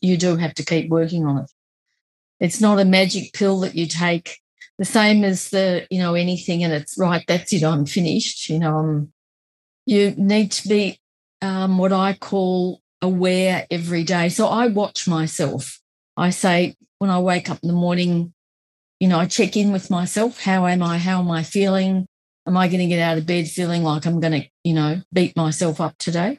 you do have to keep working on it. It's not a magic pill that you take the same as the, you know, anything and it's right, that's it, I'm finished. You know, um, you need to be um, what I call aware every day. So I watch myself. I say when I wake up in the morning, you know, I check in with myself. How am I? How am I feeling? Am I going to get out of bed feeling like I'm going to, you know, beat myself up today?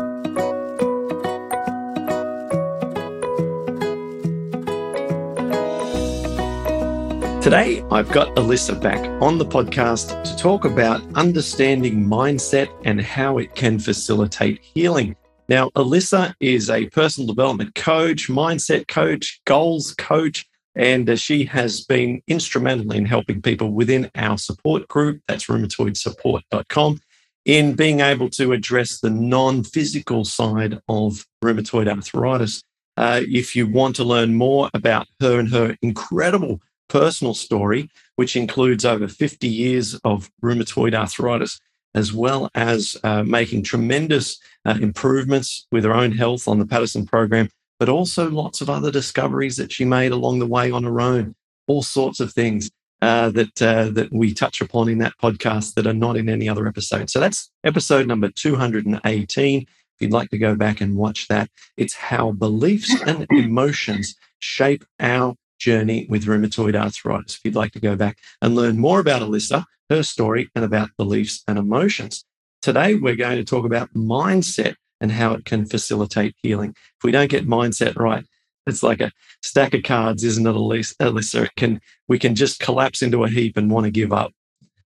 Today, I've got Elissa back on the podcast to talk about understanding mindset and how it can facilitate healing. Now, Elissa is a personal development coach, mindset coach, goals coach, and uh, she has been instrumental in helping people within our support group, that's rheumatoidsupport.com, in being able to address the non physical side of rheumatoid arthritis. Uh, if you want to learn more about her and her incredible personal story, which includes over 50 years of rheumatoid arthritis, as well as uh, making tremendous uh, improvements with her own health on the Paddison program, but also lots of other discoveries that she made along the way on her own, all sorts of things. Uh, that uh, that we touch upon in that podcast that are not in any other episode. So that's episode number 218. If you'd like to go back and watch that, it's how beliefs and emotions shape our journey with rheumatoid arthritis. If you'd like to go back and learn more about Elissa, her story, and about beliefs and emotions. Today, we're going to talk about mindset and how it can facilitate healing. If we don't get mindset right, it's like a stack of cards, isn't it, Elissa? It can, we can just collapse into a heap and want to give up.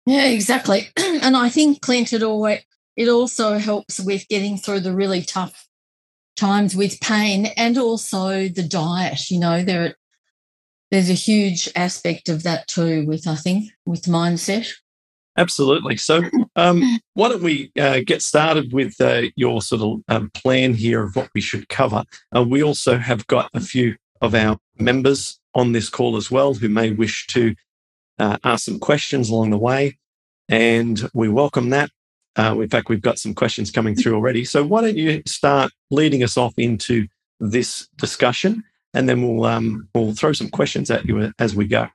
Yeah, exactly. And I think, Clint, it, always, it also helps with getting through the really tough times with pain and also the diet. You know, there there's a huge aspect of that too with i think with mindset. Absolutely. So um, why don't we uh, get started with uh, your sort of um, plan here of what we should cover. Uh, we also have got a few of our members on this call as well who may wish to uh, ask some questions along the way and we welcome that. Uh, in fact we've got some questions coming through already. So why don't you start leading us off into this discussion and then we'll um, we'll throw some questions at you as we go.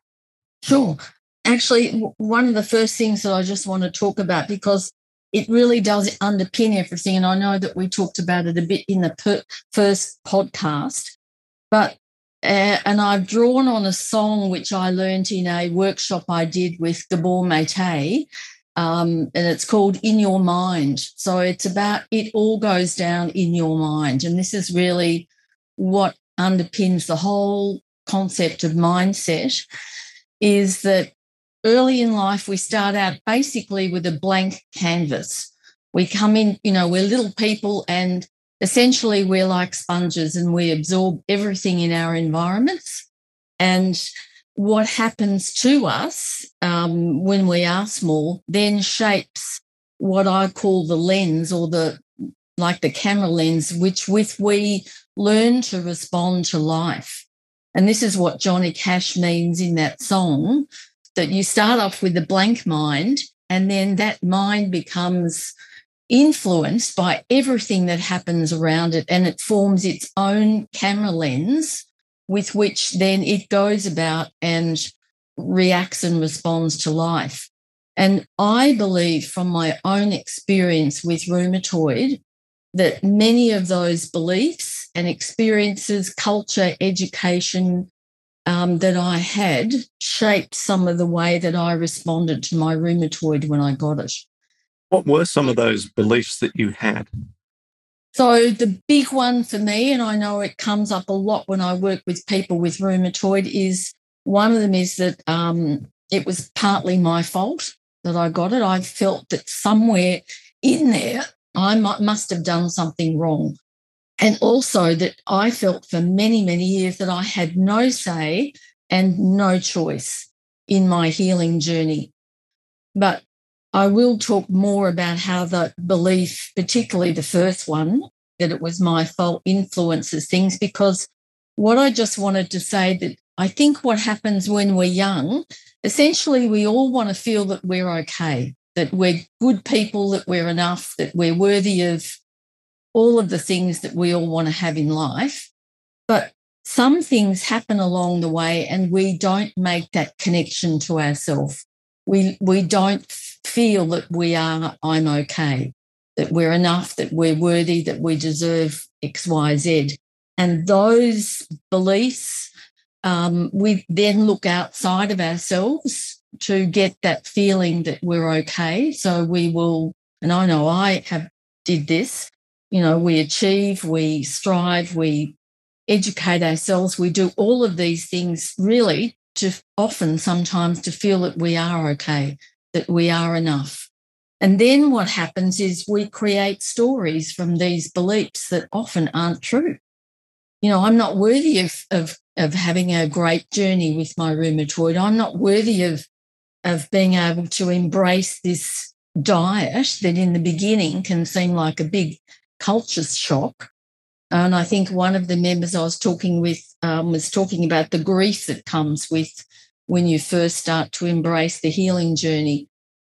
Sure. Actually, one of the first things that I just want to talk about because it really does underpin everything, and I know that we talked about it a bit in the per- first podcast, but uh, and I've drawn on a song which I learned in a workshop I did with Gabor Mate, um, and it's called In Your Mind. So it's about it all goes down in your mind, and this is really what underpins the whole concept of mindset is that early in life, we start out basically with a blank canvas. We come in, you know, we're little people and essentially we're like sponges and we absorb everything in our environments. And what happens to us um, when we are small then shapes what I call the lens or the like the camera lens, which with we learn to respond to life. And this is what Johnny Cash means in that song that you start off with a blank mind, and then that mind becomes influenced by everything that happens around it, and it forms its own camera lens with which then it goes about and reacts and responds to life. And I believe from my own experience with rheumatoid that many of those beliefs and experiences, culture, education um, that I had shaped some of the way that I responded to my rheumatoid when I got it. What were some of those beliefs that you had? So, the big one for me, and I know it comes up a lot when I work with people with rheumatoid, is one of them is that um, it was partly my fault that I got it. I felt that somewhere in there I must have done something wrong. And also that I felt for many, many years that I had no say and no choice. in my healing journey. But I will talk more about how the belief, particularly the first one, that it was my fault influences things because what I just wanted to say that I think what happens when we're young, essentially we all want to feel that we're okay, that we're good people, that we're enough, that we're worthy of all of the things that we all want to have in life. But some things happen along the way and we don't make that connection to ourselves. We, we don't feel that we are, I'm okay, that we're enough, that we're worthy, that we deserve X, Y, Z. And those beliefs, um, we then look outside of ourselves to get that feeling that we're okay. So we will, and I know I have did this, you know, we achieve, we strive, we educate ourselves. We do all of these things really to often sometimes to feel that we are okay, that we are enough. And then what happens is we create stories from these beliefs that often aren't true. You know, I'm not worthy of, of, of having a great journey with my rheumatoid. I'm not worthy of, of being able to embrace this diet that in the beginning can seem like a big culture shock. And I think one of the members I was talking with um, was talking about the grief that comes with when you first start to embrace the healing journey.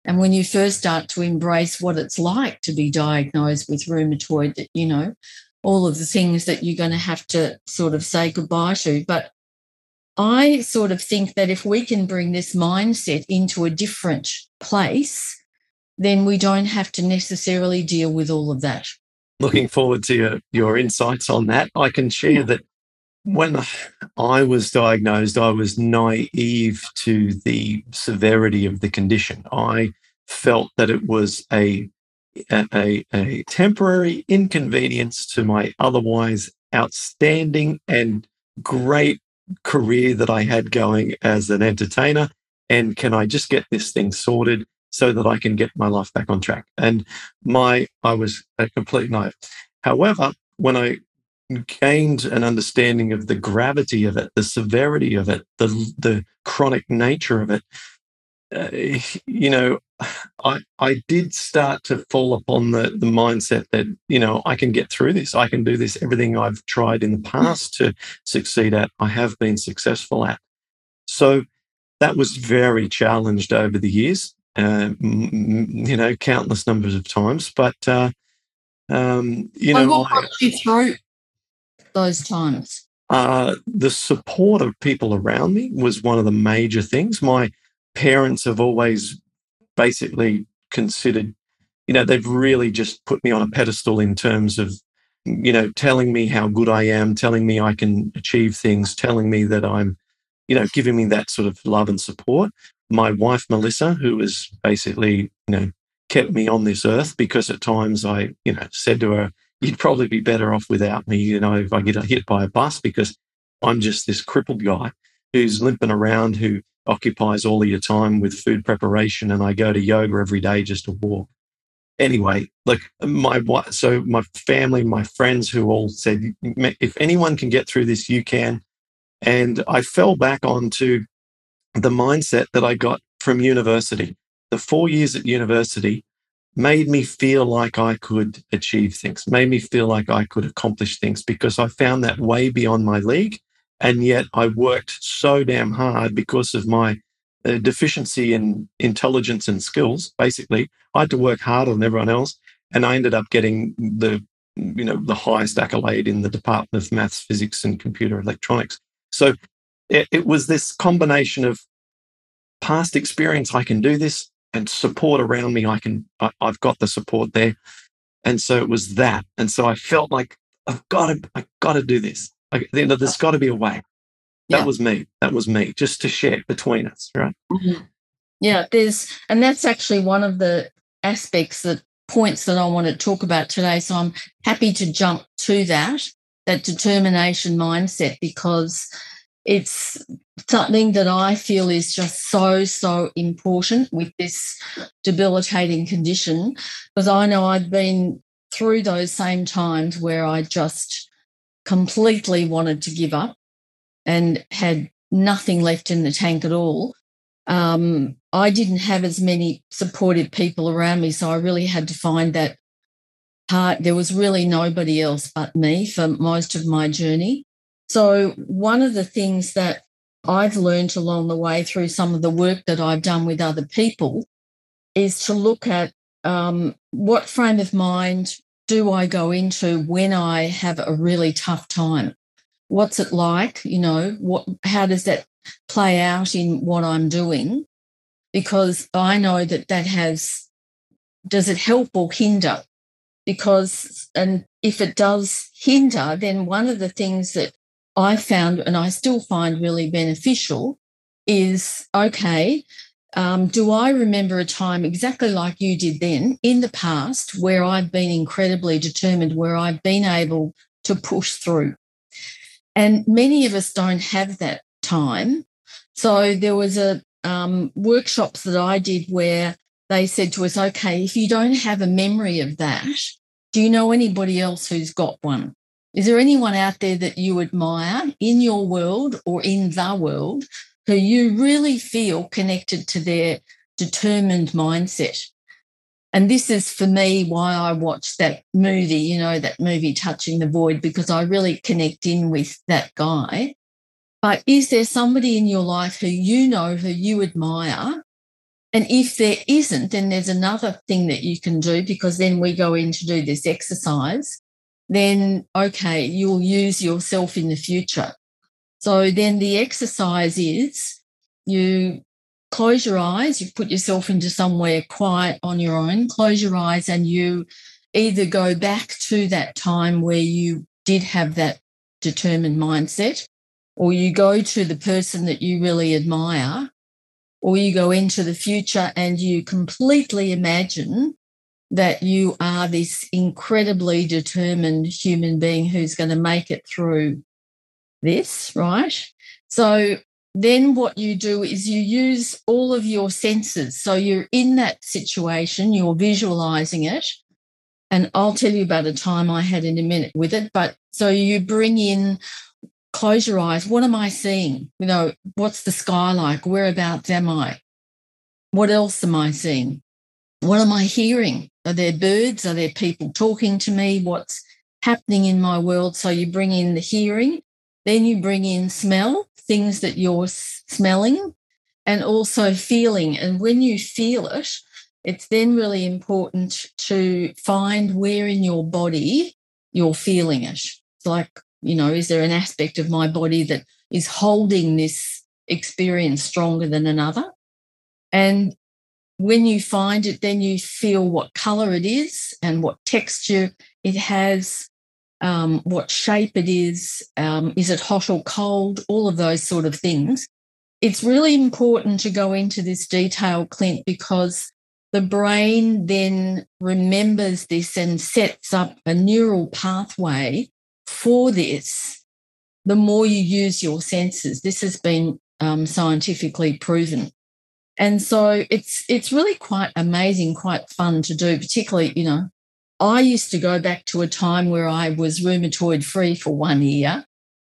And when you first start to embrace what it's like to be diagnosed with rheumatoid, that, you know, all of the things that you're going to have to sort of say goodbye to. But I sort of think that if we can bring this mindset into a different place, then we don't have to necessarily deal with all of that looking forward to your, your insights on that. I can share that when I was diagnosed, I was naive to the severity of the condition. I felt that it was a, a, a temporary inconvenience to my otherwise outstanding and great career that I had going as an entertainer. And can I just get this thing sorted? so that I can get my life back on track. And my, I was a complete knife. However, when I gained an understanding of the gravity of it, the severity of it, the the chronic nature of it, uh, you know, I I did start to fall upon the the mindset that you know I can get through this. I can do this. Everything I've tried in the past to succeed at, I have been successful at. So that was very challenged over the years uh, you know, countless numbers of times. But uh, um, you know, what got you through those times? Uh, the support of people around me was one of the major things. My parents have always basically considered, you know, they've really just put me on a pedestal in terms of, you know, telling me how good I am, telling me I can achieve things, telling me that I'm, you know, giving me that sort of love and support my wife Melissa, who has basically, you know, kept me on this earth because at times I, you know, said to her, "You'd probably be better off without me." You know, if I get hit by a bus because I'm just this crippled guy who's limping around, who occupies all of your time with food preparation, and I go to yoga every day just to walk. Anyway, like my so my family, my friends, who all said, "If anyone can get through this, you can." And I fell back onto the mindset that I got from university. The four years at university made me feel like I could achieve things, made me feel like I could accomplish things because I found that way beyond my league. And yet I worked so damn hard because of my uh, deficiency in intelligence and skills. Basically, I had to work harder than everyone else. And I ended up getting the, you know, the highest accolade in the Department of Maths, Physics, and Computer Electronics. So it, it was this combination of past experience, I can do this, and support around me, I can, I, have got the support there. And so it was that. And so I felt like I've got to, I've got to do this. Like, you know, there's got to be a way. That yeah. was me. That was me, just to share between us, right? Mm-hmm. Yeah, there's, and that's actually one of the aspects that points that I want to talk about today. So I'm happy to jump to that, that determination mindset, because it's something that I feel is just so, so important with this debilitating condition because I know I've been through those same times where I just completely wanted to give up and had nothing left in the tank at all. um, I didn't have as many supportive people around me. So I really had to find that part. There was really nobody else but me for most of my journey. So, one of the things that I've learned along the way through some of the work that I've done with other people is to look at um, what frame of mind do I go into when I have a really tough time? What's it like? You know, what, how does that play out in what I'm doing? Because I know that that has, does it help or hinder? Because, and if it does hinder, then one of the things that I found and I still find really beneficial is okay, um, do I remember a time exactly like you did then in the past where I've been incredibly determined, where I've been able to push through? And many of us don't have that time. So there was a um, workshops that I did where they said to us, okay, if you don't have a memory of that, do you know anybody else who's got one? Is there anyone out there that you admire in your world or in the world who you really feel connected to their determined mindset? And this is for me why I watched that movie, you know, that movie Touching the Void, because I really connect in with that guy. But is there somebody in your life who you know, who you admire? And if there isn't, then there's another thing that you can do because then we go in to do this exercise then okay, you'll use yourself in the future. So then the exercise is you close your eyes, you put yourself into somewhere quiet on your own, close your eyes, and you either go back to that time where you did have that determined mindset, or you go to the person that you really admire, or you go into the future and you completely imagine that you are this incredibly determined human being who's going to make it through this, right? So then what you do is you use all of your senses. So you're in that situation, you're visualizing it. And I'll tell you about a time I had in a minute with it. But so you bring in, close your eyes. What am I seeing? You know, what's the sky like? Whereabouts am I? What else am I seeing? What am I hearing? Are there birds? Are there people talking to me? What's happening in my world? So you bring in the hearing, then you bring in smell, things that you're smelling, and also feeling. And when you feel it, it's then really important to find where in your body you're feeling it. It's like, you know, is there an aspect of my body that is holding this experience stronger than another? And when you find it, then you feel what color it is and what texture it has, um, what shape it is, um, is it hot or cold, all of those sort of things. It's really important to go into this detail, Clint, because the brain then remembers this and sets up a neural pathway for this. The more you use your senses, this has been um, scientifically proven. And so it's it's really quite amazing, quite fun to do, particularly, you know, I used to go back to a time where I was rheumatoid free for one year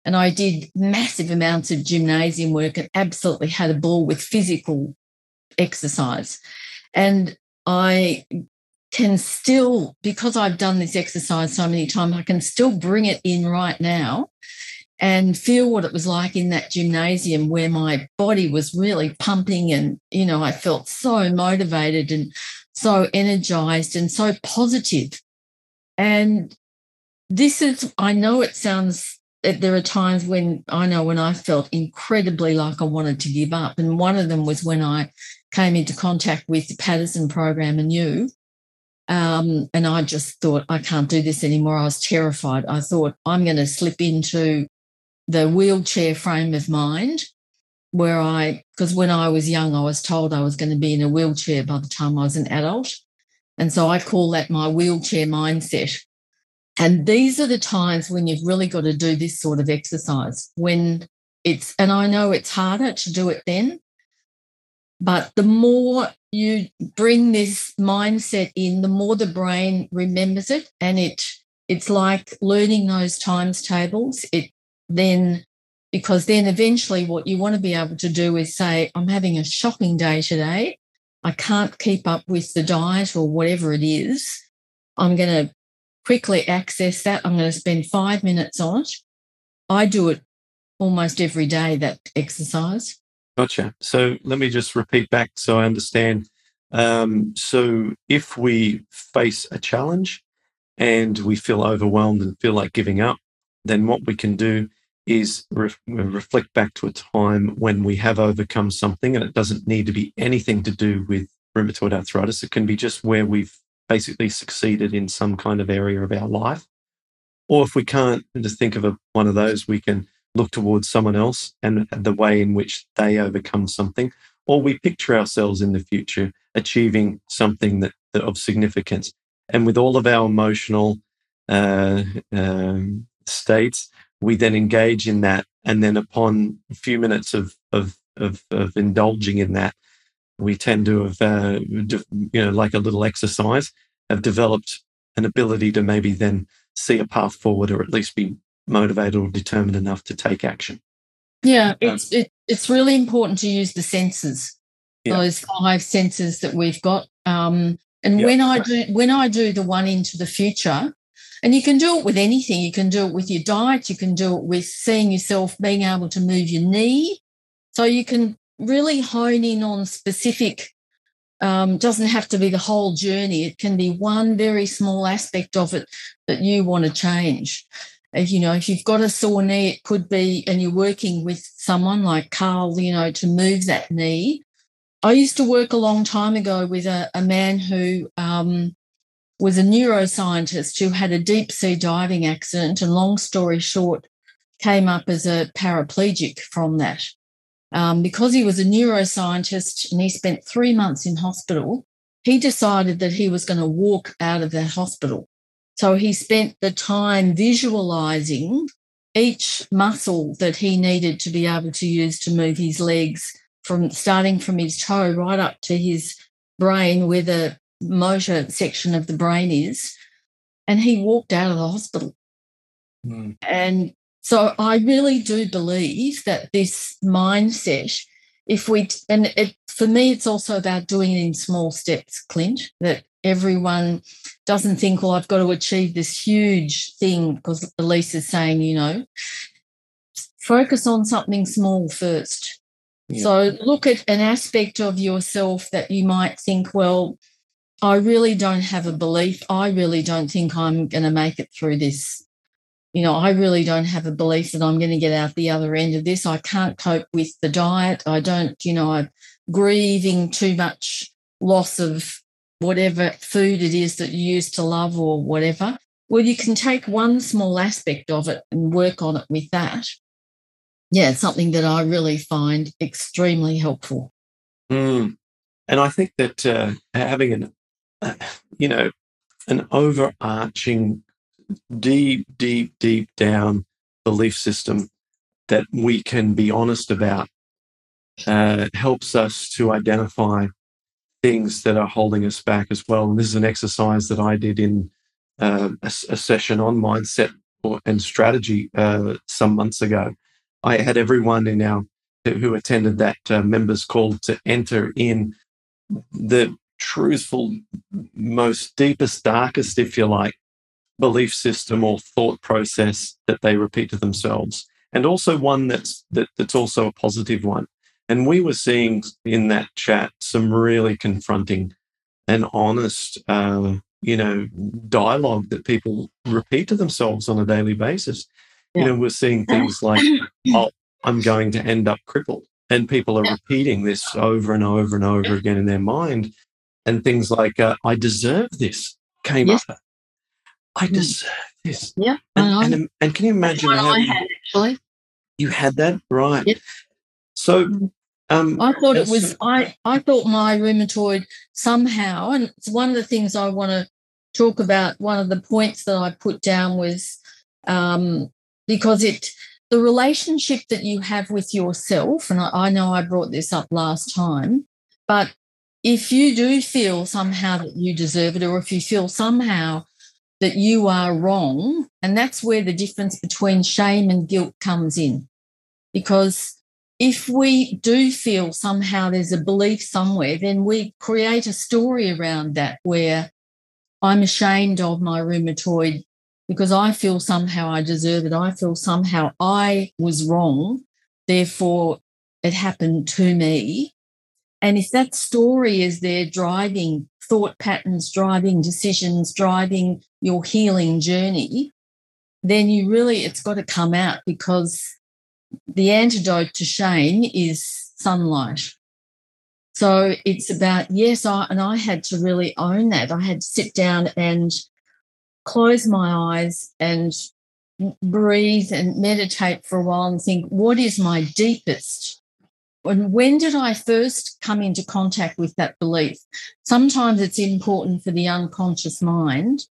and I did massive amounts of gymnasium work and absolutely had a ball with physical exercise. And I can still, because I've done this exercise so many times, I can still bring it in right now and feel what it was like in that gymnasium where my body was really pumping and you know i felt so motivated and so energized and so positive and this is i know it sounds there are times when i know when i felt incredibly like i wanted to give up and one of them was when i came into contact with the Paddison program and you um, and I just thought, I can't do this anymore. I was terrified. I thought, I'm going to slip into the wheelchair frame of mind where I, because when I was young, I was told I was going to be in a wheelchair by the time I was an adult. And so I call that my wheelchair mindset. And these are the times when you've really got to do this sort of exercise when it's, and I know it's harder to do it then, but the more you bring this mindset in, the more the brain remembers it. And it, it's like learning those times tables. It then because then eventually what you want to be able to do is say, I'm having a shopping day today. I can't keep up with the diet or whatever it is. I'm going to quickly access that. I'm going to spend five minutes on it. I do it almost every day, that exercise. Gotcha. So let me just repeat back so I understand. Um, so if we face a challenge and we feel overwhelmed and feel like giving up, then what we can do is re- reflect back to a time when we have overcome something, and it doesn't need to be anything to do with rheumatoid arthritis. It can be just where we've basically succeeded in some kind of area of our life. Or if we can't just think of a, one of those, we can look towards someone else and the way in which they overcome something. Or we picture ourselves in the future achieving something that, that of significance. And with all of our emotional uh, um, states, we then engage in that. And then upon a few minutes of, of, of, of indulging in that, we tend to have, uh, you know, like a little exercise, have developed an ability to maybe then see a path forward or at least be motivated or determined enough to take action. Yeah, it's it, it's really important to use the senses, yeah. those five senses that we've got. Um, and when I do when I do the one into the future, and you can do it with anything. You can do it with your diet. You can do it with seeing yourself being able to move your knee. So you can really hone in on specific. Um, doesn't have to be the whole journey. It can be one very small aspect of it that you want to change. If, you know, if you've got a sore knee, it could be, and you're working with someone like Carl, you know, to move that knee. I used to work a long time ago with a, a man who um, was a neuroscientist who had a deep sea diving accident, and long story short, came up as a paraplegic from that. Um, because he was a neuroscientist and he spent three months in hospital, he decided that he was going to walk out of that hospital. So he spent the time visualizing each muscle that he needed to be able to use to move his legs from starting from his toe right up to his brain where the motor section of the brain is. And he walked out of the hospital. Mm. And so I really do believe that this mindset, if we, and it, for me, it's also about doing it in small steps, Clint, that everyone doesn't think, well, I've got to achieve this huge thing because Elise is saying, you know, focus on something small first. Yeah. So look at an aspect of yourself that you might think, well, I really don't have a belief. I really don't think I'm going to make it through this. You know, I really don't have a belief that I'm going to get out the other end of this. I can't cope with the diet. I don't, you know, I'm grieving too much loss of whatever food it is that you used to love or whatever. Well, you can take one small aspect of it and work on it with that. Yeah, it's something that I really find extremely helpful. Mm. And I think that uh, having an you know, an overarching, deep, deep, deep down belief system that we can be honest about uh, helps us to identify things that are holding us back as well. And this is an exercise that I did in uh, a, a, session on mindset and strategy uh, some months ago. I had everyone in our who attended that uh, members call to enter in the truthful, most deepest, darkest, if you like, belief system or thought process that they repeat to themselves, and also one that's that, that's also a positive one. And we were seeing in that chat some really confronting and honest, uh, you know, dialogue that people repeat to themselves on a daily basis. Yeah. You know, we're seeing things like, "Oh, I'm going to end up crippled," and people are repeating this over and over and over again in their mind and things like uh, "I deserve this" came yes. up. I hmm. deserve this. Yeah, and, and, and, can you imagine how I had actually? You had that right. Yep. So hmm. um, I thought it was. I I thought my rheumatoid somehow, and it's one of the things I want to talk about. One of the points that I put down was um, because it the relationship that you have with yourself, and I, I know I brought this up last time, but if you do feel somehow that you deserve it, or if you feel somehow that you are wrong, and that's where the difference between shame and guilt comes in. Because if we do feel somehow there's a belief somewhere, then we create a story around that where I'm ashamed of my rheumatoid because I feel somehow I deserve it. I feel somehow I was wrong. Therefore, it happened to me. And if that story is there driving thought patterns, driving decisions, driving your healing journey, then you really, it's got to come out because the antidote to shame is sunlight. So it's about, yes, I, and I had to really own that. I had to sit down and close my eyes and breathe and meditate for a while and think, what is my deepest? And when did I first come into contact with that belief? Sometimes it's important for the unconscious mind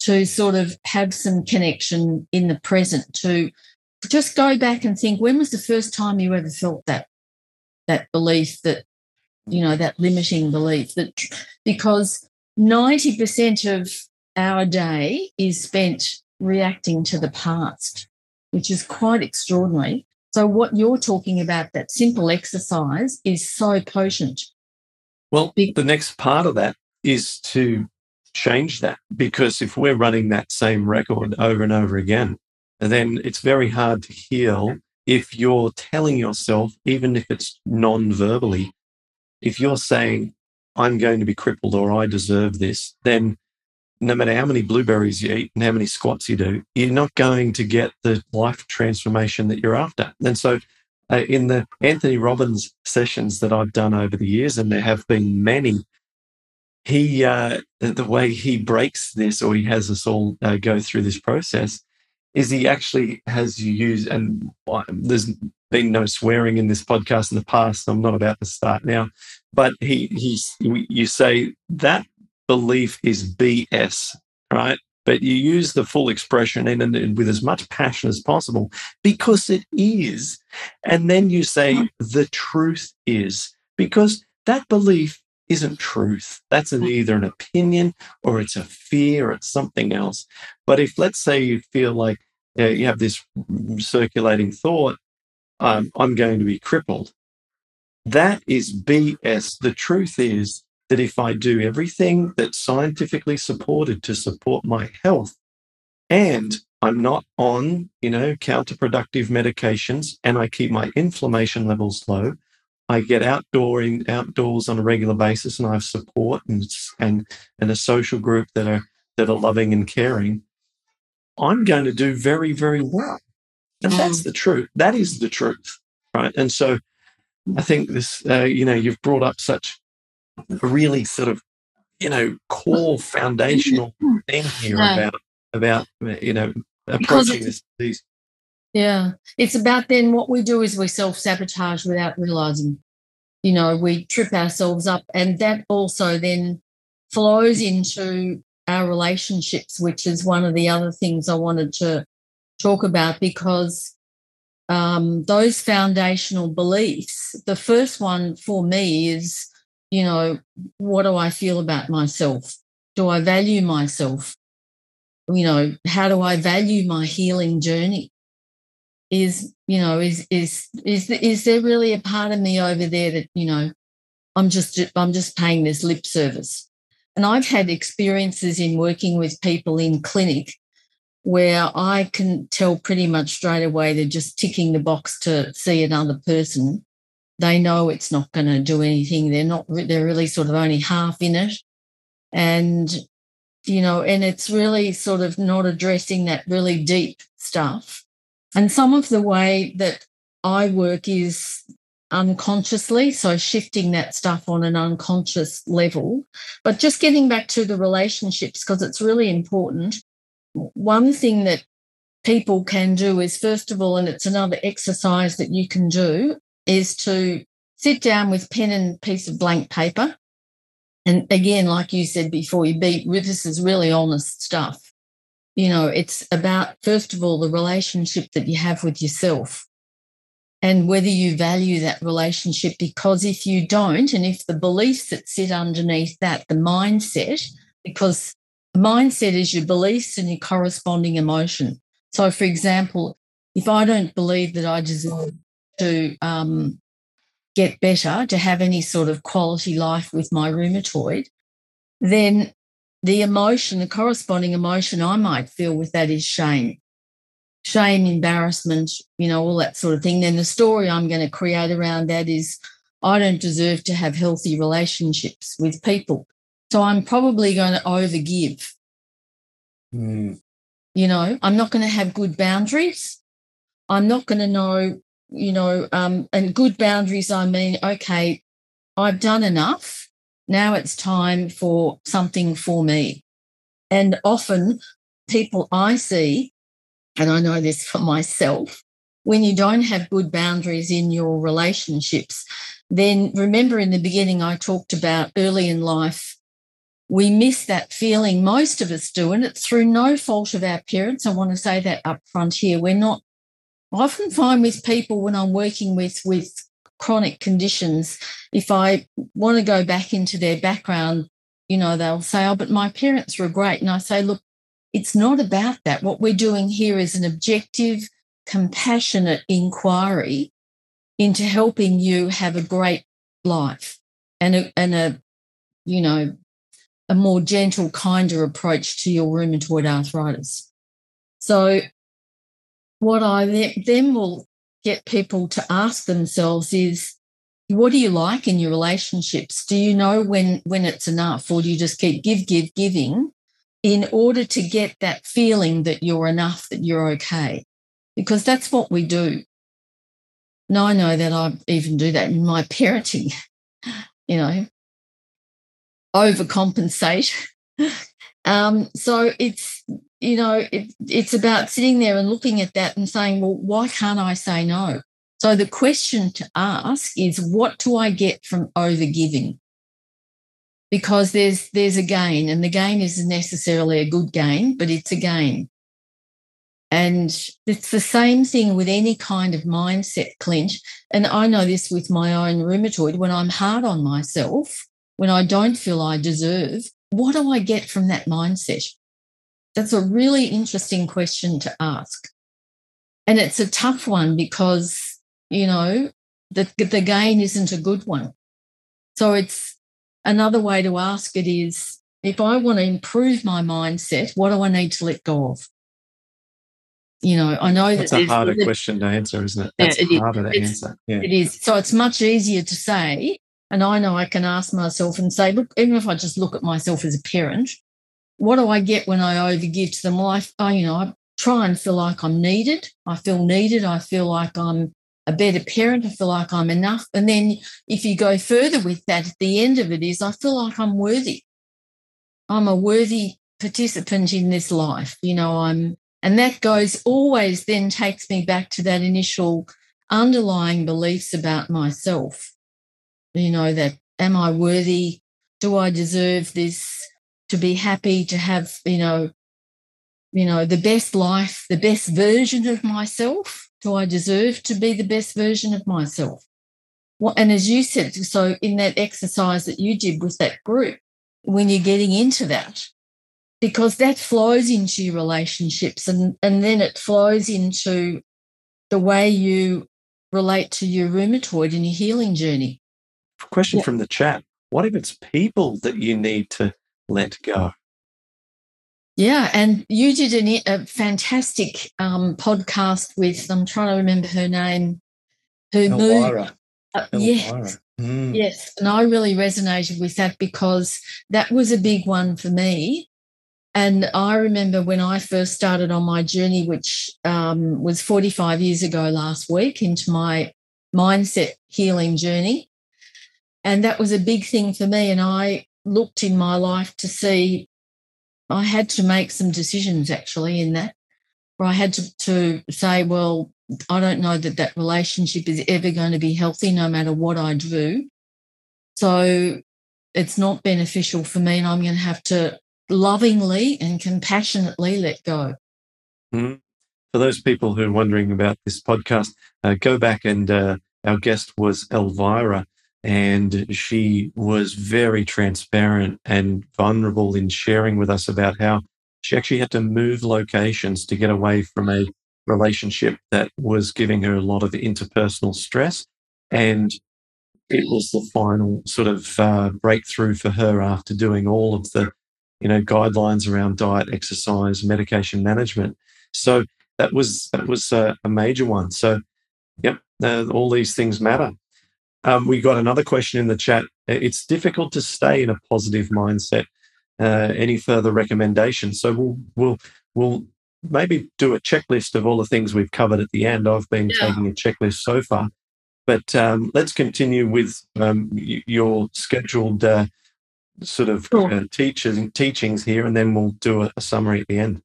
to sort of have some connection in the present to just go back and think when was the first time you ever felt that that belief that you know that limiting belief that because 90% of our day is spent reacting to the past which is quite extraordinary so what you're talking about that simple exercise is so potent. Well the next part of that is to change that because if we're running that same record over and over again then it's very hard to heal if you're telling yourself, even if it's non verbally, if you're saying, I'm going to be crippled or I deserve this, then no matter how many blueberries you eat and how many squats you do, you're not going to get the life transformation that you're after. And so, uh, in the Anthony Robbins sessions that I've done over the years, and there have been many, he uh, the way he breaks this, or he has us all uh, go through this process, is he actually has you use and there's been no swearing in this podcast in the past. I'm not about to start now, but he, he's, you say that belief is BS, right? But you use the full expression and, and with as much passion as possible because it is. And then you say the truth is because that belief isn't truth. That's an, either an opinion or it's a fear or it's something else. But if, let's say, you feel like uh, you have this circulating thought, um, I'm going to be crippled, that is BS. The truth is that if I do everything that's scientifically supported to support my health and I'm not on, you know, counterproductive medications and I keep my inflammation levels low, I get outdoor in, outdoors on a regular basis, and I have support and and and a social group that are that are loving and caring. I'm going to do very very well, and that's mm. the truth. That is the truth, right? And so, I think this, uh, you know, you've brought up such really sort of, you know, core foundational thing here about about you know approaching this disease. Yeah. It's about then what we do is we self sabotage without realizing. You know, we trip ourselves up. And that also then flows into our relationships, which is one of the other things I wanted to talk about because um, those foundational beliefs, the first one for me is, you know, what do I feel about myself? Do I value myself? You know, how do I value my healing journey? is you know is is is is there really a part of me over there that you know i'm just i'm just paying this lip service and i've had experiences in working with people in clinic where i can tell pretty much straight away they're just ticking the box to see another person they know it's not going to do anything they're not they're really sort of only half in it and you know and it's really sort of not addressing that really deep stuff and some of the way that I work is unconsciously, so shifting that stuff on an unconscious level. But just getting back to the relationships, because it's really important. One thing that people can do is, first of all, and it's another exercise that you can do, is to sit down with pen and piece of blank paper. And again, like you said before, you beat this is really honest stuff you know, it's about, first of all, the relationship that you have with yourself and whether you value that relationship. Because if you don't, and if the beliefs that sit underneath that, the mindset, because mindset is your beliefs and your corresponding emotion. So, for example, if I don't believe that I deserve to um, get better, to have any sort of quality life with my rheumatoid, then the emotion, the corresponding emotion I might feel with that is shame. Shame, embarrassment, you know, all that sort of thing. Then the story I'm going to create around that is I don't deserve to have healthy relationships with people. So I'm probably going to overgive. Mm. You know, I'm not going to have good boundaries. I'm not going to know, you know, um, and good boundaries, I mean, okay, I've done enough. Now it's time for something for me. And often people I see, and I know this for myself, when you don't have good boundaries in your relationships, then remember in the beginning, I talked about early in life, we miss that feeling. Most of us do, and it's through no fault of our parents. I want to say that up front here. We're not I often find with people when I'm working with with chronic conditions, if I want to go back into their background, you know, they'll say, Oh, but my parents were great. And I say, Look, it's not about that. What we're doing here is an objective, compassionate inquiry into helping you have a great life and a, and a you know, a more gentle, kinder approach to your rheumatoid arthritis. So, what I then will get people to ask themselves is, what do you like in your relationships? Do you know when when it's enough, or do you just keep give, give, giving in order to get that feeling that you're enough, that you're okay? Because that's what we do. Now I know that I even do that in my parenting. You know, overcompensate. um, so it's you know it, it's about sitting there and looking at that and saying, well, why can't I say no? So the question to ask is, what do I get from overgiving? Because there's there's a gain, and the gain isn't necessarily a good gain, but it's a gain. And it's the same thing with any kind of mindset, Clint. And I know this with my own rheumatoid. When I'm hard on myself, when I don't feel I deserve, what do I get from that mindset? That's a really interesting question to ask. And it's a tough one because, you know, the, the gain isn't a good one. So it's another way to ask it is if I want to improve my mindset, what do I need to let go of? You know, I know that's that a harder question to answer, isn't it? That's yeah, it harder is. to answer. Yeah. It is. So it's much easier to say, and I know I can ask myself and say, look, even if I just look at myself as a parent, what do I get when I overgive to them? Well, I, I you know, I try and feel like I'm needed. I feel needed. I feel like I'm a better parent. I feel like I'm enough. And then if you go further with that, at the end of it is I feel like I'm worthy. I'm a worthy participant in this life. You know, I'm, and that goes always then takes me back to that initial underlying beliefs about myself you know, that am I worthy? Do I deserve this? To be happy, to have, you know, you know, the best life, the best version of myself? Do I deserve to be the best version of myself? Well, and as you said, so in that exercise that you did with that group, when you're getting into that, because that flows into your relationships and, and then it flows into the way you relate to your rheumatoid in your healing journey question Yeah. from the chat. What if it's people that you need to let go? Yeah, and you did an, a fantastic um, podcast with, I'm trying to remember her name, who moved. Elvira. uh, yes, Mm. yes. And I really resonated with that because that was a big one for me. And I remember when I first started on my journey, which um, was 45 years ago last week, into my mindset healing journey. And that was a big thing for me. And I looked in my life to see I had to make some decisions actually in that, where I had to, to say, well, I don't know that that relationship is ever going to be healthy no matter what I do. So it's not beneficial for me, and I'm going to have to lovingly and compassionately let go. Mm. For those people who are wondering about this podcast, uh, go back and uh, our guest was Elvira, and she was very transparent and vulnerable in sharing with us about how she actually had to move locations to get away from a relationship that was giving her a lot of interpersonal stress. And it was the final sort of uh, breakthrough for her after doing all of the, you know, guidelines around diet, exercise, medication management. So that was that was a, a major one. So, yep, uh, all these things matter. Um, we got another question in the chat. It's difficult to stay in a positive mindset. Uh, any further recommendations? So we'll we'll we'll maybe do a checklist of all the things we've covered at the end. I've been yeah. taking a checklist so far. But um, let's continue with um, your scheduled uh, sort of sure. uh, teachers teachings here, and then we'll do a, a, summary at the end.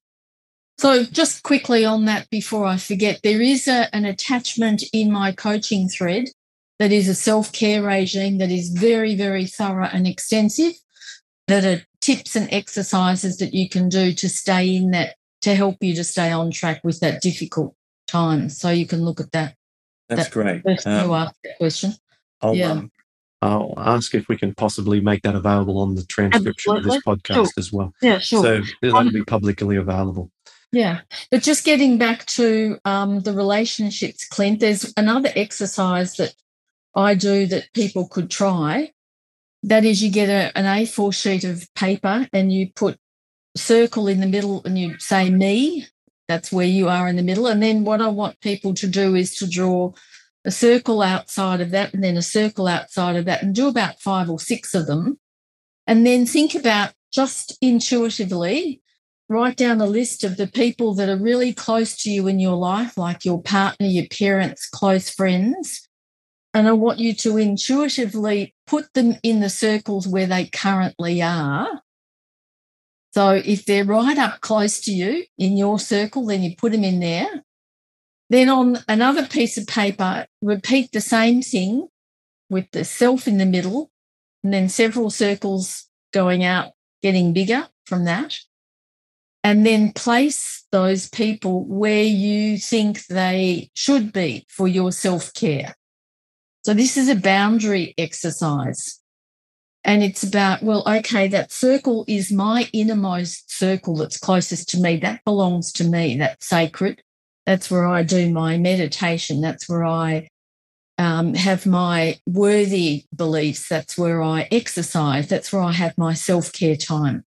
So, just quickly on that before I forget, there is a, an attachment in my coaching thread that is a self care regime that is very, very thorough and extensive. That are tips and exercises that you can do to stay in that to help you to stay on track with that difficult time. So you can look at that. That's that great. Um, ask that question. I'll, yeah. Um, I'll ask if we can possibly make that available on the transcription Absolutely. of this podcast sure. as well. Yeah, sure. So that'll um, be publicly available. Yeah. But just getting back to um, the relationships, Clint, there's another exercise that I do that people could try. That is, you get a, an A4 sheet of paper and you put circle in the middle and you say me, that's where you are in the middle. And then what I want people to do is to draw a circle outside of that and then a circle outside of that and do about five or six of them. And then think about just intuitively write down a list of the people that are really close to you in your life, like your partner, your parents, close friends. And I want you to intuitively put them in the circles where they currently are so if they're right up close to you in your circle, then you put them in there. Then on another piece of paper, repeat the same thing with the self in the middle, and then several circles going out, getting bigger from that. And then place those people where you think they should be for your self care. So this is a boundary exercise. And it's about, well, okay, that circle is my innermost circle that's closest to me. That belongs to me. That's sacred. That's where I do my meditation. That's where I um, have my worthy beliefs. That's where I exercise. That's where I have my self care time.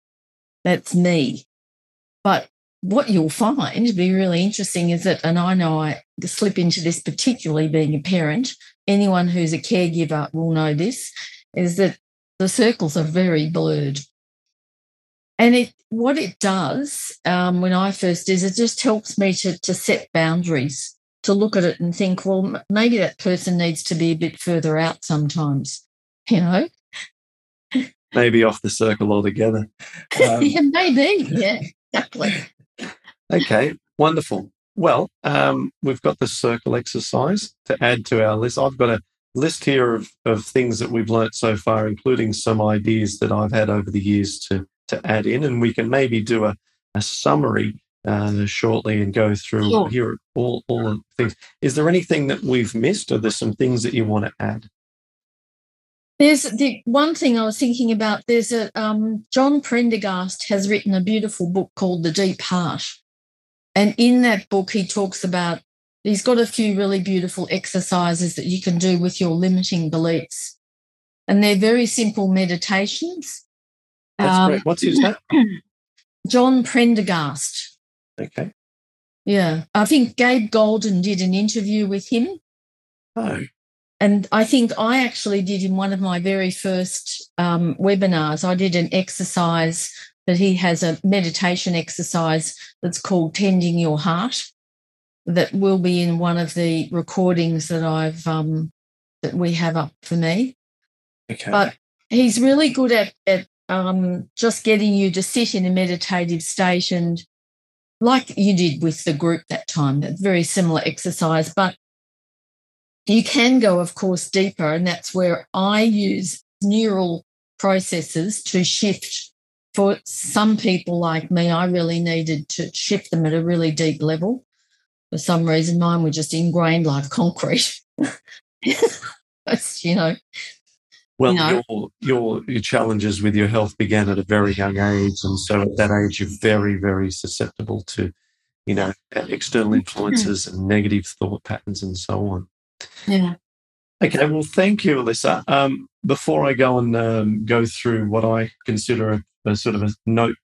That's me. But what you'll find to be really interesting is that, and I know I slip into this particularly being a parent, anyone who's a caregiver will know this, is that the circles are very blurred. And it what it does um, when I first is it just helps me to to set boundaries, to look at it and think, well, maybe that person needs to be a bit further out sometimes, you know. Maybe off the circle altogether. Um, yeah, maybe. Yeah, exactly. okay, wonderful. Well, um, we've got the circle exercise to add to our list. I've got a list here of, of things that we've learnt so far, including some ideas that I've had over the years to, to add in. And we can maybe do a, a summary uh, shortly and go through sure. here all, all the things. Is there anything that we've missed, or there's some things that you want to add? There's the one thing I was thinking about. There's a um, John Prendergast has written a beautiful book called The Deep Heart, and in that book he talks about He's got a few really beautiful exercises that you can do with your limiting beliefs. And they're very simple meditations. That's um, great. What's his name? John Prendergast. Okay. Yeah. I think Gabe Golden did an interview with him. Oh. And I think I actually did in one of my very first um, webinars, I did an exercise that he has a meditation exercise that's called Tending Your Heart that will be in one of the recordings that I've um, that we have up for me. Okay. But he's really good at at um, just getting you to sit in a meditative state and like you did with the group that time, that very similar exercise. But you can go, of course, deeper, and that's where I use neural processes to shift. For some people like me, I really needed to shift them at a really deep level for some reason mine were just ingrained like concrete you know well you know. your, your your challenges with your health began at a very young age and so at that age you're very very susceptible to you know, external influences and negative thought patterns and so on. Yeah. Okay, well, thank you, Elissa. Um, before I go and um, go through what I consider a, a, sort of a note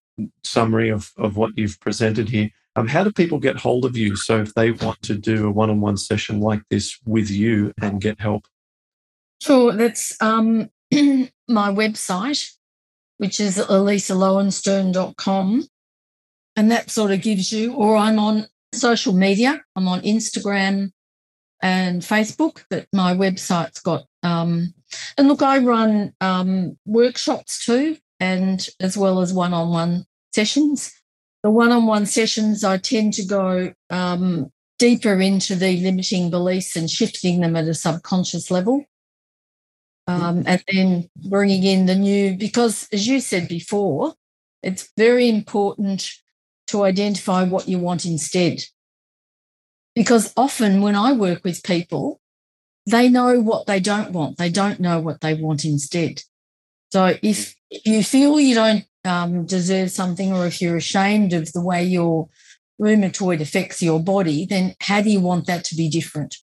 summary of, of what you've presented here, um, how do people get hold of you? So if they want to do a one on one session like this with you and get help? Sure, that's um, my website, which is elissalowenstern.com. And that sort of gives you, or I'm on social media, I'm on Instagram and Facebook, but my website's got, um, and look, I run um, workshops too, and as well as one on one sessions. The one on one sessions, I tend to go um, deeper into the limiting beliefs and shifting them at a subconscious level. Um, and then bringing in the new, because as you said before, it's very important to identify what you want instead. Because often when I work with people, they know what they don't want, they don't know what they want instead. So if, you feel you don't um, deserve something or if you're ashamed of the way your rheumatoid affects your body, then how do you want that to be different?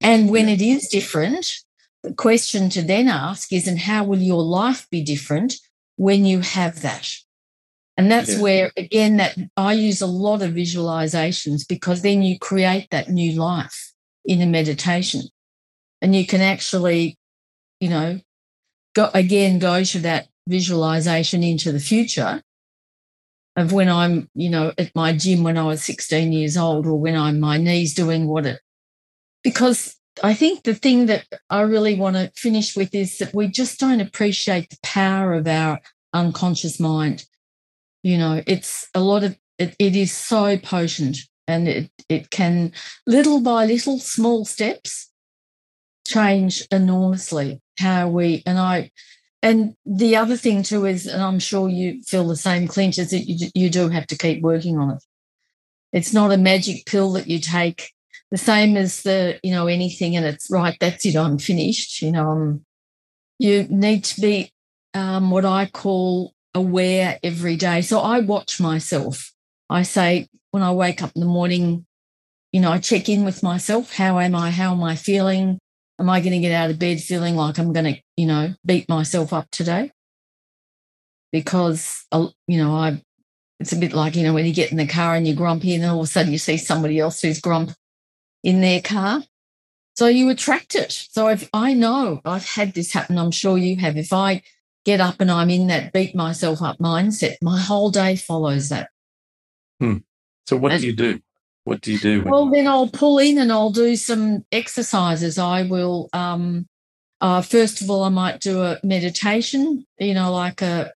And when it is different, the question to then ask is, and how will your life be different when you have that? And that's yeah. where, again, that I use a lot of visualizations because then you create that new life in a meditation. And you can actually, you know, go again, go to that visualization into the future of when I'm, you know, at my gym when I was 16 years old or when I'm my knees doing what it because I think the thing that I really want to finish with is that we just don't appreciate the power of our unconscious mind. You know, it's a lot of it, it is so potent and it, it can little by little, small steps change enormously how we and I and the other thing too is, and I'm sure you feel the same, Clint, is that you, you do have to keep working on it. It's not a magic pill that you take. The same as the you know anything and it's right that's it i'm finished you know I'm, you need to be um, what i call aware every day. So i watch myself. I say when i wake up in the morning you know i check in with myself how am i how am i feeling am i going to get out of bed feeling like i'm going to you know beat myself up today because you know i it's a bit like you know when you get in the car and you're grumpy and then all of a sudden you see somebody else who's grump in their car. So you attract it. So if I know I've had this happen, I'm sure you have. If I get up and I'm in that beat myself up mindset, my whole day follows that. Hmm. So what and, do you do? What do you do? Well, then I'll pull in and I'll do some exercises. I will, um, uh, first of all, I might do a meditation, you know, like a,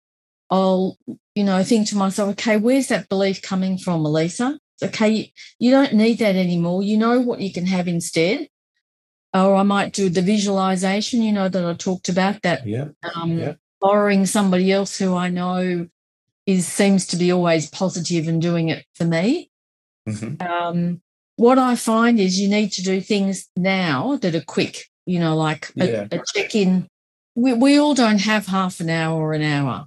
I'll, you know, think to myself, okay, where's that belief coming from, Elissa? okay, you don't need that anymore. You know what you can have instead. Or I might do the visualization, you know, that I talked about that yeah. Um, yeah. borrowing somebody else who I know is seems to be always positive and doing it for me. Mm-hmm. Um, what I find is you need to do things now that are quick, you know, like yeah. a, a check in. We, we all don't have half an hour or an hour.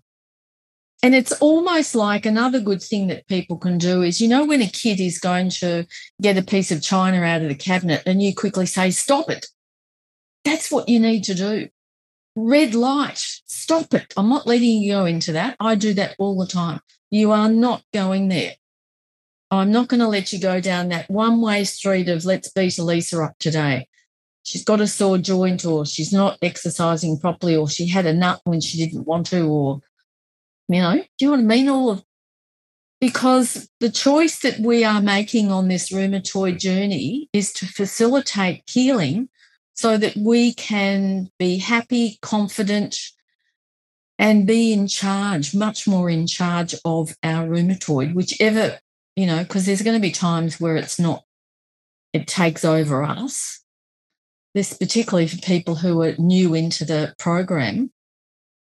And it's almost like another good thing that people can do is, you know, when a kid is going to get a piece of china out of the cabinet and you quickly say, stop it. That's what you need to do. Red light, stop it. I'm not letting you go into that. I do that all the time. You are not going there. I'm not going to let you go down that one way street of let's beat Elissa up today. She's got a sore joint, or she's not exercising properly, or she had a nut when she didn't want to, or you know, do you know what I mean? All of because the choice that we are making on this rheumatoid journey is to facilitate healing so that we can be happy, confident, and be in charge, much more in charge of our rheumatoid, whichever, you know, because there's going to be times where it's not, it takes over us. This particularly for people who are new into the program.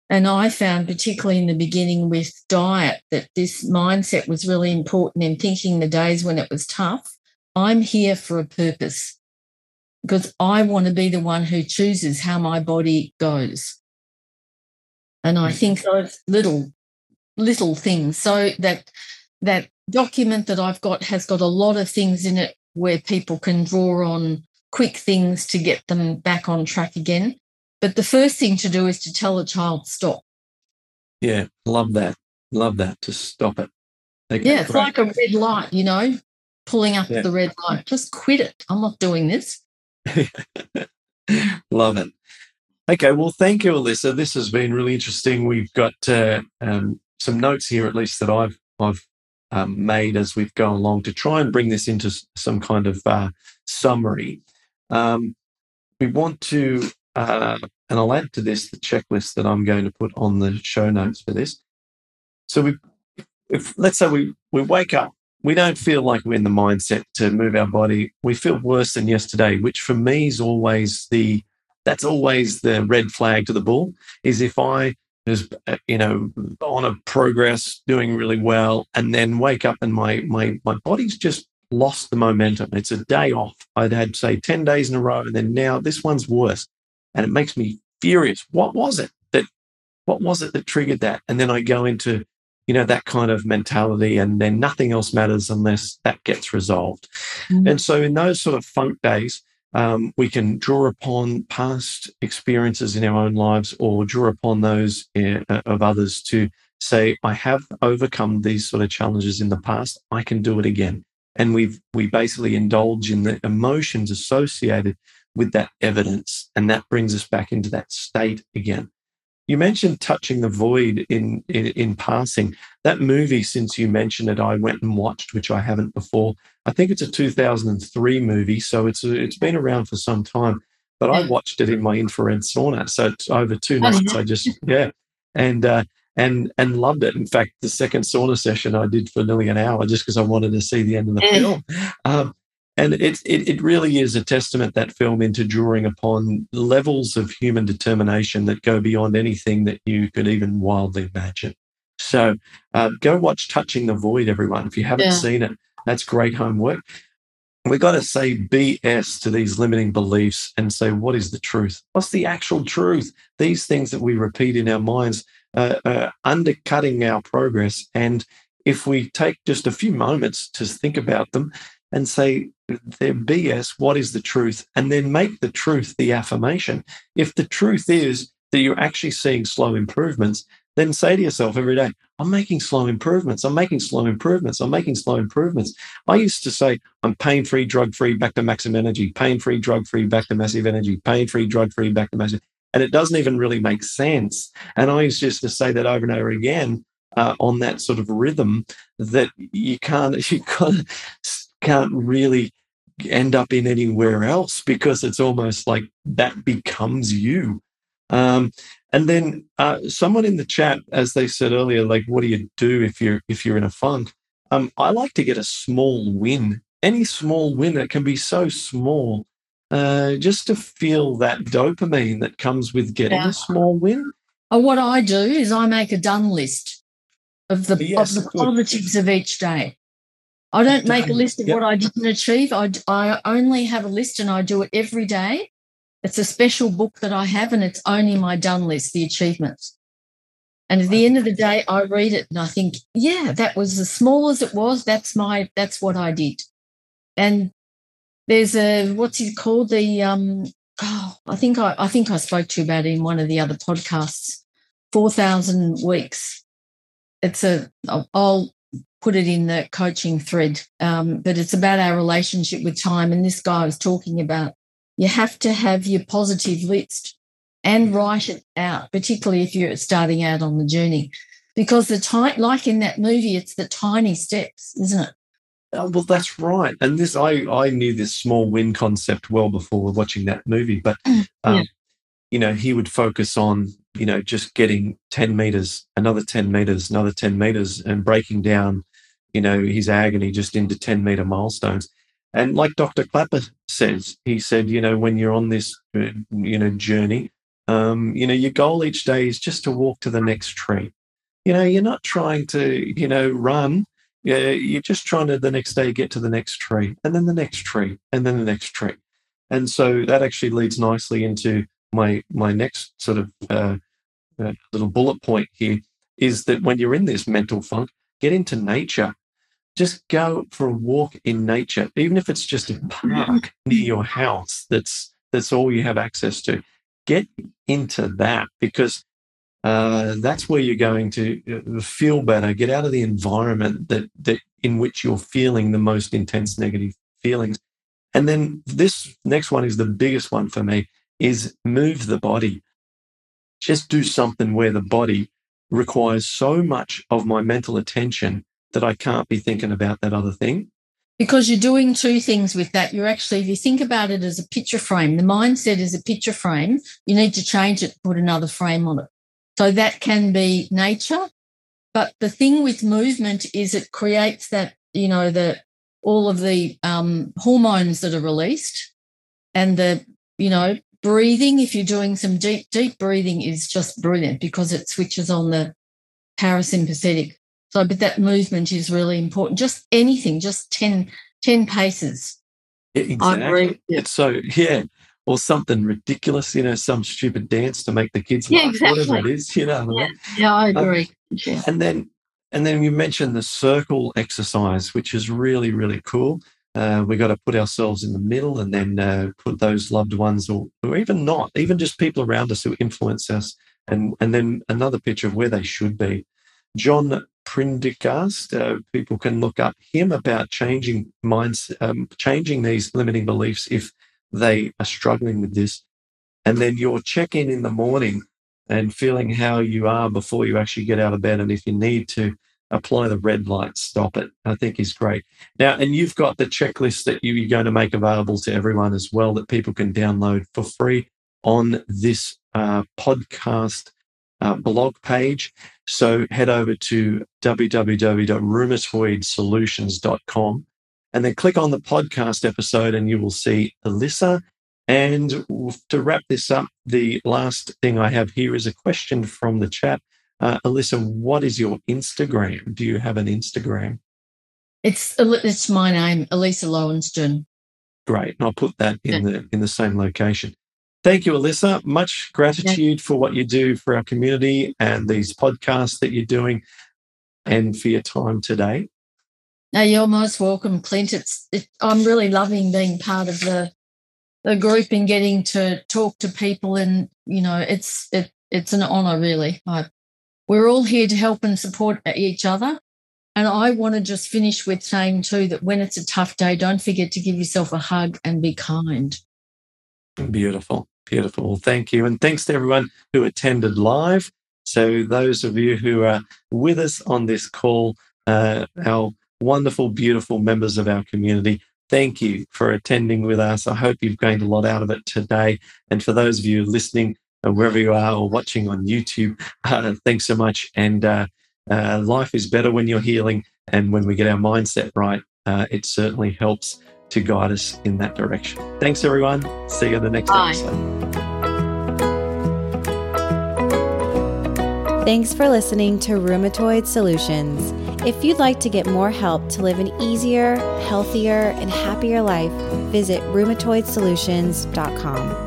And I found, particularly in the beginning with diet, that this mindset was really important in thinking the days when it was tough. I'm here for a purpose because I want to be the one who chooses how my body goes. And I mm. think those little, little things so that that document that I've got has got a lot of things in it where people can draw on quick things to get them back on track again. But the first thing to do is to tell a child stop. Yeah, love that. Love that to stop it. Yeah, it's like a red light, you know, pulling up yeah. the red light. Just quit it. I'm not doing this. love it. Okay, well, thank you, Elissa. This has been really interesting. We've got uh, um, some notes here, at least that I've I've um, made as we've gone along to try and bring this into some kind of uh, summary. Um, we want to, uh, and I'll add to this the checklist that I'm going to put on the show notes for this. So we, if let's say we we wake up, we don't feel like we're in the mindset to move our body. We feel worse than yesterday, which for me is always the that's always the red flag to the bull. Is if I is uh, you know on a progress doing really well and then wake up and my my my body's just lost the momentum. It's a day off. I'd had say 10 days in a row and then now this one's worse. And it makes me furious. What was it that what was it that triggered that? And then i go into you know that kind of mentality and then nothing else matters unless that gets resolved. Mm-hmm. and so in those sort of funk days um, we can draw upon past experiences in our own lives or draw upon those uh, of others to say, I have overcome these sort of challenges in the past. I can do it again. And we've, we basically indulge in the emotions associated with that evidence. And that brings us back into that state again. You mentioned touching the void in, in, in passing. That movie, since you mentioned it, I went and watched, which I haven't before. I think it's a 2003 movie, so it's a, it's been around for some time. But I watched it in my infrared sauna, so it's over two nights. I just yeah, and uh, and and loved it. In fact, the second sauna session I did for nearly an hour just because I wanted to see the end of the film. Um, and it, it, it really is a testament that film into drawing upon levels of human determination that go beyond anything that you could even wildly imagine. So uh, go watch Touching the Void, everyone. If you haven't yeah. seen it, that's great homework. We've got to say BS to these limiting beliefs and say, what is the truth? What's the actual truth? These things that we repeat in our minds uh, are undercutting our progress. And if we take just a few moments to think about them and say, they're BS, what is the truth? And then make the truth the affirmation. If the truth is that you're actually seeing slow improvements, then say to yourself every day, I'm making slow improvements. I'm making slow improvements. I'm making slow improvements. I used to say, I'm pain free, drug free, back to maximum energy, pain free, drug free, back to massive energy, pain free, drug free, back to massive. And it doesn't even really make sense. And I used just to say that over and over again uh, on that sort of rhythm that you can't, you can't, can't really end up in anywhere else because it's almost like that becomes you. Um, and then uh, someone in the chat, as they said earlier, like, what do you do if you're if you're in a funk? Um, I like to get a small win. Any small win that can be so small, uh, just to feel that dopamine that comes with getting yeah. a small win. Oh, what I do is I make a done list of the yes, of the positives of each day. I don't make a list of yep. what I didn't achieve. I, I only have a list and I do it every day. It's a special book that I have, and it's only my done list, the achievements. And at the end of the day, I read it and I think, yeah, that was as small as it was. That's my, that's what I did. And there's a, what's it called? The, um, oh, I think I, I think I spoke to you about it in one of the other podcasts. 4,000 weeks. It's a, I'll, put it in the coaching thread. Um, but it's about our relationship with time. And this guy was talking about you have to have your positive list and write it out, particularly if you're starting out on the journey. Because the time, like in that movie, it's the tiny steps, isn't it? Oh, well, that's right. And this, I, I knew this small win concept well before watching that movie. But, mm, um, yeah. you know, he would focus on, you know, just getting 10 meters, another 10 meters, another 10 meters, and breaking down you know, his agony just into 10 meter milestones. And like Dr. Klaper says, he said, you know, when you're on this, uh, you know, journey, um, you know, your goal each day is just to walk to the next tree. You know, you're not trying to, you know, run. You're just trying to the next day get to the next tree, and then the next tree, and then the next tree. And so that actually leads nicely into my my next sort of uh, uh, little bullet point here is that when you're in this mental funk, get into nature just go for a walk in nature, even if it's just a park near your house. That's that's all you have access to. Get into that because uh, that's where you're going to uh, feel better. Get out of the environment that that in which you're feeling the most intense negative feelings. And then this next one is the biggest one for me: is move the body. Just do something where the body requires so much of my mental attention that I can't be thinking about that other thing. Because you're doing two things with that. You're actually, if you think about it as a picture frame, the mindset is a picture frame. You need to change it, put another frame on it. So that can be nature. But the thing with movement is it creates that, you know, the all of the um, hormones that are released and the, you know, breathing. If you're doing some deep, deep breathing is just brilliant because it switches on the parasympathetic so, but that movement is really important. Just anything, just 10, 10 paces. Exactly. I agree. Yeah. It's so, yeah. Or something ridiculous, you know, some stupid dance to make the kids yeah, laugh, exactly. whatever it is, you know. Yeah, yeah I um, agree. Um, yeah. And then, and then you mentioned the circle exercise, which is really, really cool. Uh, we got to put ourselves in the middle and then uh, put those loved ones or, or even not, even just people around us who influence us. And, and then another picture of where they should be. John Prendergast. Uh, people can look up him about changing minds, um, changing these limiting beliefs if they are struggling with this. And then your check in in the morning and feeling how you are before you actually get out of bed. And if you need to apply the red light, stop it. I think is great. Now, and you've got the checklist that you're going to make available to everyone as well that people can download for free on this uh, podcast uh, blog page. So head over to www.rheumatoidsolutions.com and then click on the podcast episode and you will see Elissa. And to wrap this up, the last thing I have here is a question from the chat. Uh, Elissa, what is your Instagram? Do you have an Instagram? It's it's my name, Elissa Lowenstern. Great, and I'll put that in yeah. the in the same location. Thank you, Elissa. Much gratitude for what you do for our community and these podcasts that you're doing and for your time today. No, you're most welcome, Clint. It's it, I'm really loving being part of the the group and getting to talk to people, and you know, it's it, it's an honour, really. I, we're all here to help and support each other, and I want to just finish with saying too that when it's a tough day, don't forget to give yourself a hug and be kind. Beautiful. Beautiful. Thank you. And thanks to everyone who attended live. So, those of you who are with us on this call, uh, our wonderful, beautiful members of our community, thank you for attending with us. I hope you've gained a lot out of it today. And for those of you listening, uh, wherever you are or watching on YouTube, uh, thanks so much. And uh, uh, life is better when you're healing. And when we get our mindset right, uh, it certainly helps to guide us in that direction. Thanks, everyone. See you in the next Bye. episode. Thanks for listening to Rheumatoid Solutions. If you'd like to get more help to live an easier, healthier, and happier life, visit rheumatoidsolutions.com.